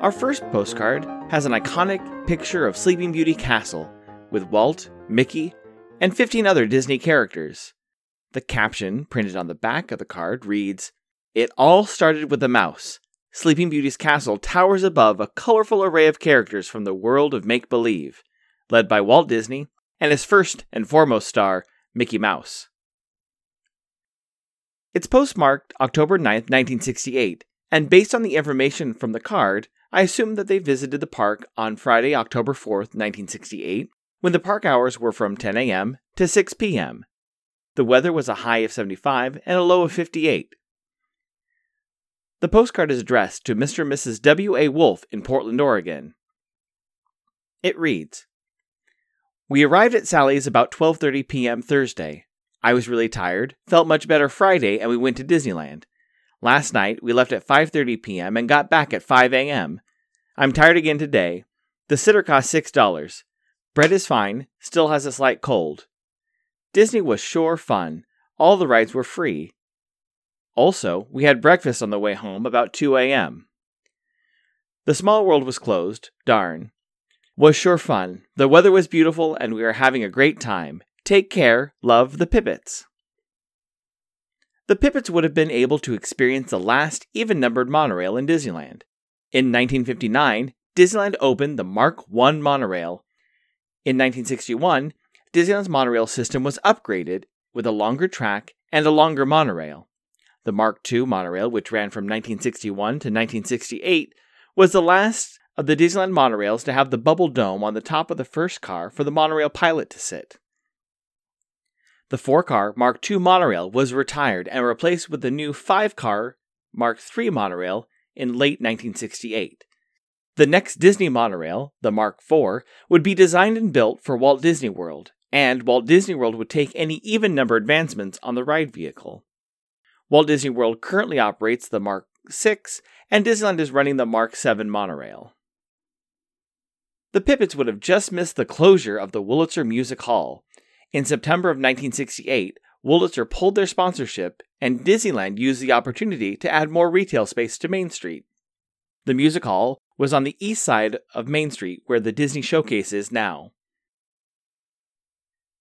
Our first postcard has an iconic picture of Sleeping Beauty Castle with Walt, Mickey, and 15 other Disney characters. The caption, printed on the back of the card, reads It all started with a mouse. Sleeping Beauty's castle towers above a colorful array of characters from the world of make believe, led by Walt Disney and his first and foremost star, Mickey Mouse. It's postmarked October 9, 1968, and based on the information from the card, I assume that they visited the park on Friday, October 4th, 1968, when the park hours were from 10 a.m. to 6 p.m. The weather was a high of 75 and a low of 58. The postcard is addressed to Mr. and Mrs. W. A. Wolf in Portland, Oregon. It reads: We arrived at Sally's about 12:30 p.m. Thursday. I was really tired, felt much better Friday, and we went to Disneyland. Last night, we left at 5:30 p.m. and got back at 5 a.m. I'm tired again today. The sitter cost $6. Brett is fine, still has a slight cold. Disney was sure fun. All the rides were free. Also, we had breakfast on the way home about 2 a.m. The small world was closed, darn. Was sure fun. The weather was beautiful and we are having a great time. Take care. Love the Pippets the Pippets would have been able to experience the last even numbered monorail in Disneyland. In 1959, Disneyland opened the Mark I monorail. In 1961, Disneyland's monorail system was upgraded with a longer track and a longer monorail. The Mark II monorail, which ran from 1961 to 1968, was the last of the Disneyland monorails to have the bubble dome on the top of the first car for the monorail pilot to sit. The four car Mark II monorail was retired and replaced with the new five car Mark III monorail in late 1968. The next Disney monorail, the Mark IV, would be designed and built for Walt Disney World, and Walt Disney World would take any even number advancements on the ride vehicle. Walt Disney World currently operates the Mark VI, and Disneyland is running the Mark VII monorail. The Pippets would have just missed the closure of the Wurlitzer Music Hall, in September of 1968, Wurlitzer pulled their sponsorship, and Disneyland used the opportunity to add more retail space to Main Street. The music hall was on the east side of Main Street, where the Disney Showcase is now.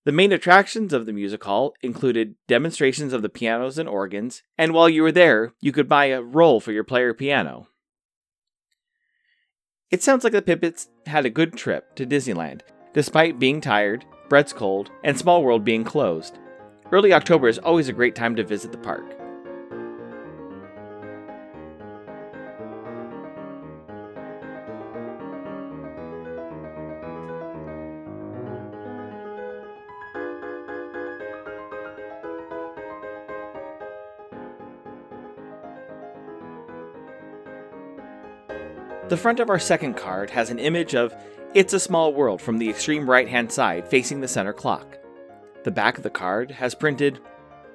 The main attractions of the music hall included demonstrations of the pianos and organs, and while you were there, you could buy a roll for your player piano. It sounds like the Pippets had a good trip to Disneyland, despite being tired Brett's Cold, and Small World being closed. Early October is always a great time to visit the park. The front of our second card has an image of it's a Small World from the extreme right hand side facing the center clock. The back of the card has printed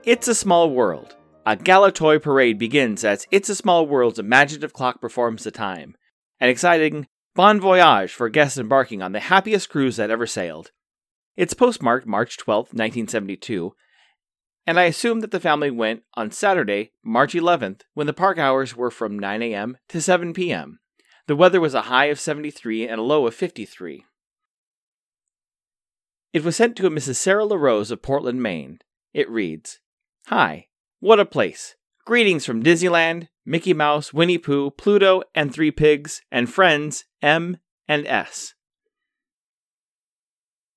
It's a Small World. A gala toy parade begins as It's a Small World's imaginative clock performs the time. An exciting bon voyage for guests embarking on the happiest cruise that ever sailed. It's postmarked March 12, 1972, and I assume that the family went on Saturday, March 11th, when the park hours were from 9 a.m. to 7 p.m. The weather was a high of 73 and a low of 53. It was sent to a Mrs. Sarah LaRose of Portland, Maine. It reads Hi, what a place! Greetings from Disneyland, Mickey Mouse, Winnie Pooh, Pluto, and Three Pigs, and friends M and S.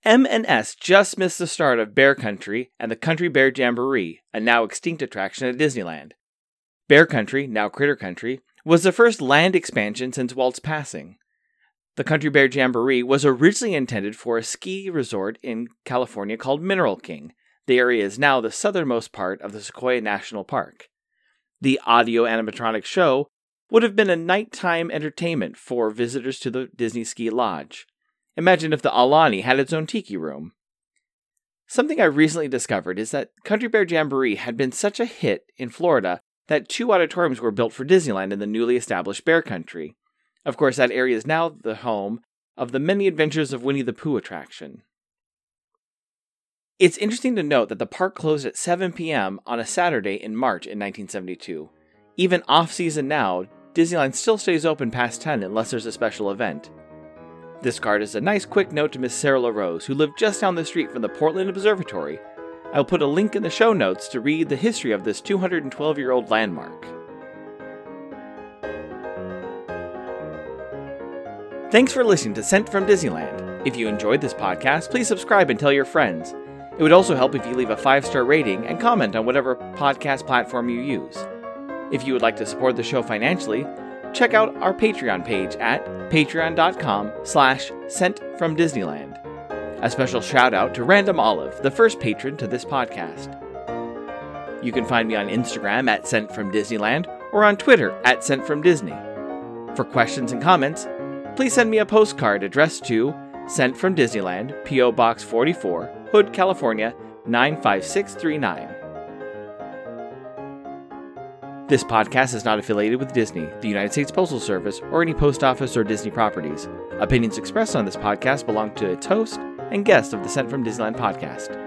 M and S just missed the start of Bear Country and the Country Bear Jamboree, a now extinct attraction at Disneyland. Bear Country, now Critter Country, was the first land expansion since Walt's passing. The Country Bear Jamboree was originally intended for a ski resort in California called Mineral King. The area is now the southernmost part of the Sequoia National Park. The audio animatronic show would have been a nighttime entertainment for visitors to the Disney Ski Lodge. Imagine if the Aulani had its own tiki room. Something I recently discovered is that Country Bear Jamboree had been such a hit in Florida that two auditoriums were built for Disneyland in the newly established Bear Country. Of course, that area is now the home of the Many Adventures of Winnie the Pooh attraction. It's interesting to note that the park closed at 7 p.m. on a Saturday in March in 1972. Even off season now, Disneyland still stays open past 10 unless there's a special event. This card is a nice quick note to Miss Sarah LaRose, who lived just down the street from the Portland Observatory. I will put a link in the show notes to read the history of this 212 year old landmark. Thanks for listening to Sent from Disneyland. If you enjoyed this podcast, please subscribe and tell your friends. It would also help if you leave a five star rating and comment on whatever podcast platform you use. If you would like to support the show financially, check out our Patreon page at patreon.com slash sent from Disneyland. A special shout out to Random Olive, the first patron to this podcast. You can find me on Instagram at Sent From Disneyland or on Twitter at Sent From Disney. For questions and comments, please send me a postcard addressed to Sent From Disneyland, P.O. Box 44, Hood, California 95639. This podcast is not affiliated with Disney, the United States Postal Service, or any post office or Disney properties. Opinions expressed on this podcast belong to its host and guest of the Sent from Disneyland podcast.